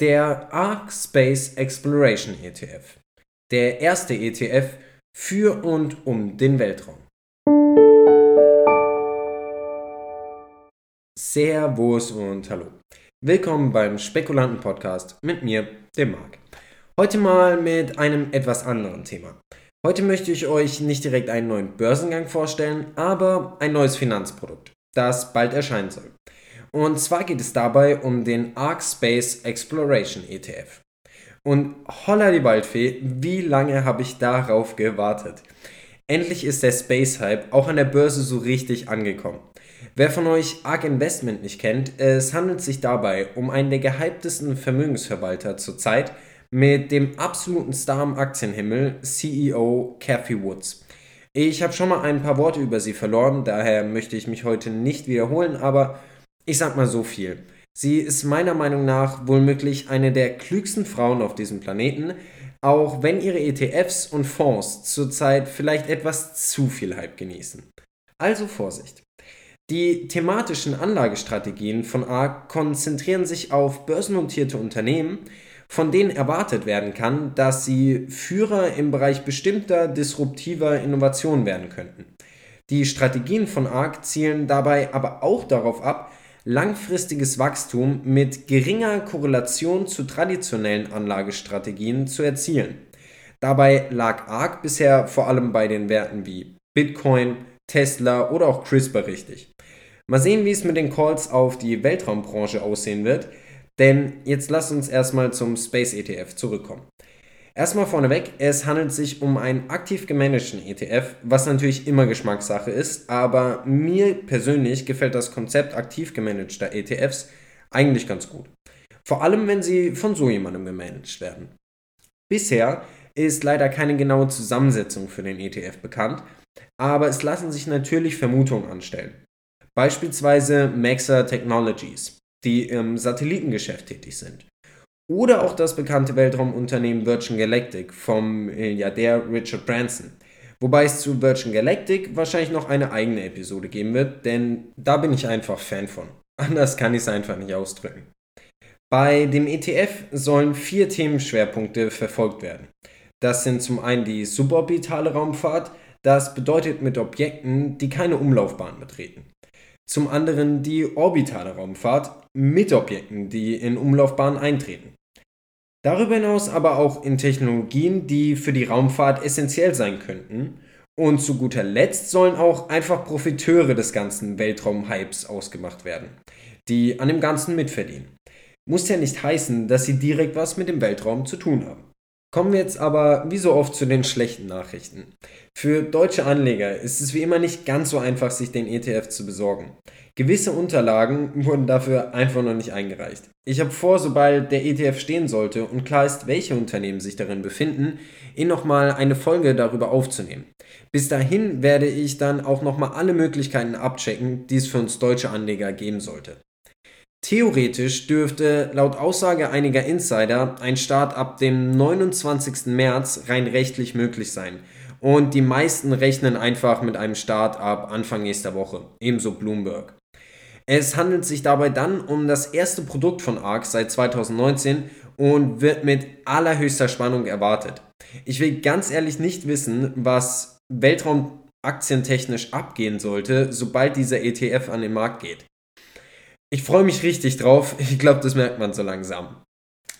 der ARC Space Exploration ETF. Der erste ETF für und um den Weltraum. Servus und hallo. Willkommen beim Spekulanten Podcast mit mir, dem Marc. Heute mal mit einem etwas anderen Thema. Heute möchte ich euch nicht direkt einen neuen Börsengang vorstellen, aber ein neues Finanzprodukt, das bald erscheinen soll. Und zwar geht es dabei um den Arc Space Exploration ETF. Und holla die Waldfee, wie lange habe ich darauf gewartet? Endlich ist der Space Hype auch an der Börse so richtig angekommen. Wer von euch ARK Investment nicht kennt, es handelt sich dabei um einen der gehyptesten Vermögensverwalter zurzeit mit dem absoluten Star am Aktienhimmel, CEO Cathy Woods. Ich habe schon mal ein paar Worte über sie verloren, daher möchte ich mich heute nicht wiederholen, aber ich sag mal so viel. Sie ist meiner Meinung nach wohl möglich eine der klügsten Frauen auf diesem Planeten, auch wenn ihre ETFs und Fonds zurzeit vielleicht etwas zu viel Hype genießen. Also Vorsicht. Die thematischen Anlagestrategien von ARK konzentrieren sich auf börsennotierte Unternehmen, von denen erwartet werden kann, dass sie Führer im Bereich bestimmter disruptiver Innovationen werden könnten. Die Strategien von ARK zielen dabei aber auch darauf ab, langfristiges Wachstum mit geringer Korrelation zu traditionellen Anlagestrategien zu erzielen. Dabei lag ARK bisher vor allem bei den Werten wie Bitcoin, Tesla oder auch CRISPR richtig. Mal sehen, wie es mit den Calls auf die Weltraumbranche aussehen wird, denn jetzt lasst uns erstmal zum Space ETF zurückkommen. Erstmal vorneweg, es handelt sich um einen aktiv gemanagten ETF, was natürlich immer Geschmackssache ist, aber mir persönlich gefällt das Konzept aktiv gemanagter ETFs eigentlich ganz gut. Vor allem, wenn sie von so jemandem gemanagt werden. Bisher ist leider keine genaue Zusammensetzung für den ETF bekannt, aber es lassen sich natürlich Vermutungen anstellen. Beispielsweise Maxa Technologies, die im Satellitengeschäft tätig sind. Oder auch das bekannte Weltraumunternehmen Virgin Galactic vom Milliardär Richard Branson. Wobei es zu Virgin Galactic wahrscheinlich noch eine eigene Episode geben wird, denn da bin ich einfach Fan von. Anders kann ich es einfach nicht ausdrücken. Bei dem ETF sollen vier Themenschwerpunkte verfolgt werden. Das sind zum einen die suborbitale Raumfahrt, das bedeutet mit Objekten, die keine Umlaufbahn betreten. Zum anderen die orbitale Raumfahrt mit Objekten, die in Umlaufbahn eintreten. Darüber hinaus aber auch in Technologien, die für die Raumfahrt essentiell sein könnten. Und zu guter Letzt sollen auch einfach Profiteure des ganzen Weltraumhypes ausgemacht werden, die an dem Ganzen mitverdienen. Muss ja nicht heißen, dass sie direkt was mit dem Weltraum zu tun haben. Kommen wir jetzt aber wie so oft zu den schlechten Nachrichten. Für deutsche Anleger ist es wie immer nicht ganz so einfach, sich den ETF zu besorgen. Gewisse Unterlagen wurden dafür einfach noch nicht eingereicht. Ich habe vor, sobald der ETF stehen sollte und klar ist, welche Unternehmen sich darin befinden, Ihnen nochmal eine Folge darüber aufzunehmen. Bis dahin werde ich dann auch nochmal alle Möglichkeiten abchecken, die es für uns deutsche Anleger geben sollte. Theoretisch dürfte laut Aussage einiger Insider ein Start ab dem 29. März rein rechtlich möglich sein. Und die meisten rechnen einfach mit einem Start ab Anfang nächster Woche, ebenso Bloomberg. Es handelt sich dabei dann um das erste Produkt von ARC seit 2019 und wird mit allerhöchster Spannung erwartet. Ich will ganz ehrlich nicht wissen, was Weltraumaktientechnisch abgehen sollte, sobald dieser ETF an den Markt geht. Ich freue mich richtig drauf. Ich glaube, das merkt man so langsam.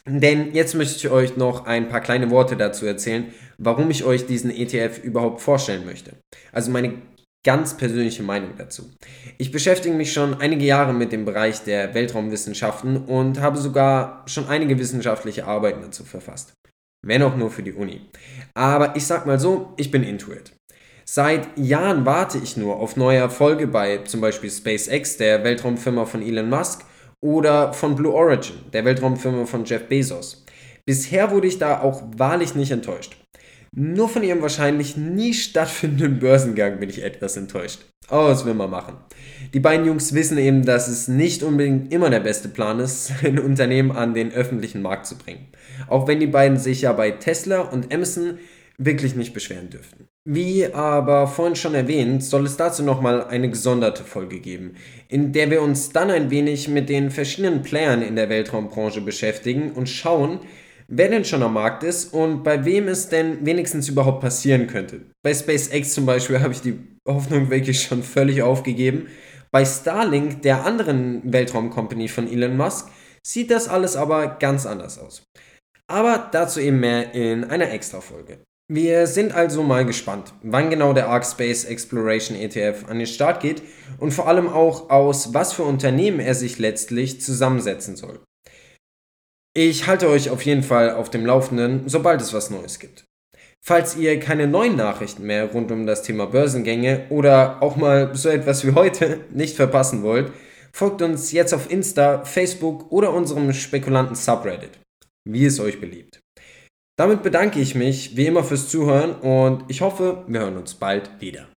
Denn jetzt möchte ich euch noch ein paar kleine Worte dazu erzählen, warum ich euch diesen ETF überhaupt vorstellen möchte. Also meine ganz persönliche Meinung dazu. Ich beschäftige mich schon einige Jahre mit dem Bereich der Weltraumwissenschaften und habe sogar schon einige wissenschaftliche Arbeiten dazu verfasst. Wenn auch nur für die Uni. Aber ich sag mal so, ich bin Intuit. Seit Jahren warte ich nur auf neue Erfolge bei zum Beispiel SpaceX, der Weltraumfirma von Elon Musk, oder von Blue Origin, der Weltraumfirma von Jeff Bezos. Bisher wurde ich da auch wahrlich nicht enttäuscht. Nur von ihrem wahrscheinlich nie stattfindenden Börsengang bin ich etwas enttäuscht. Aber was will man machen? Die beiden Jungs wissen eben, dass es nicht unbedingt immer der beste Plan ist, ein Unternehmen an den öffentlichen Markt zu bringen. Auch wenn die beiden sich ja bei Tesla und Amazon wirklich nicht beschweren dürften. Wie aber vorhin schon erwähnt, soll es dazu nochmal eine gesonderte Folge geben, in der wir uns dann ein wenig mit den verschiedenen Playern in der Weltraumbranche beschäftigen und schauen, wer denn schon am Markt ist und bei wem es denn wenigstens überhaupt passieren könnte. Bei SpaceX zum Beispiel habe ich die Hoffnung wirklich schon völlig aufgegeben. Bei Starlink, der anderen Weltraumcompany von Elon Musk, sieht das alles aber ganz anders aus. Aber dazu eben mehr in einer Extra-Folge. Wir sind also mal gespannt, wann genau der Arc Space Exploration ETF an den Start geht und vor allem auch aus was für Unternehmen er sich letztlich zusammensetzen soll. Ich halte euch auf jeden Fall auf dem Laufenden, sobald es was Neues gibt. Falls ihr keine neuen Nachrichten mehr rund um das Thema Börsengänge oder auch mal so etwas wie heute nicht verpassen wollt, folgt uns jetzt auf Insta, Facebook oder unserem Spekulanten Subreddit, wie es euch beliebt. Damit bedanke ich mich wie immer fürs Zuhören und ich hoffe, wir hören uns bald wieder.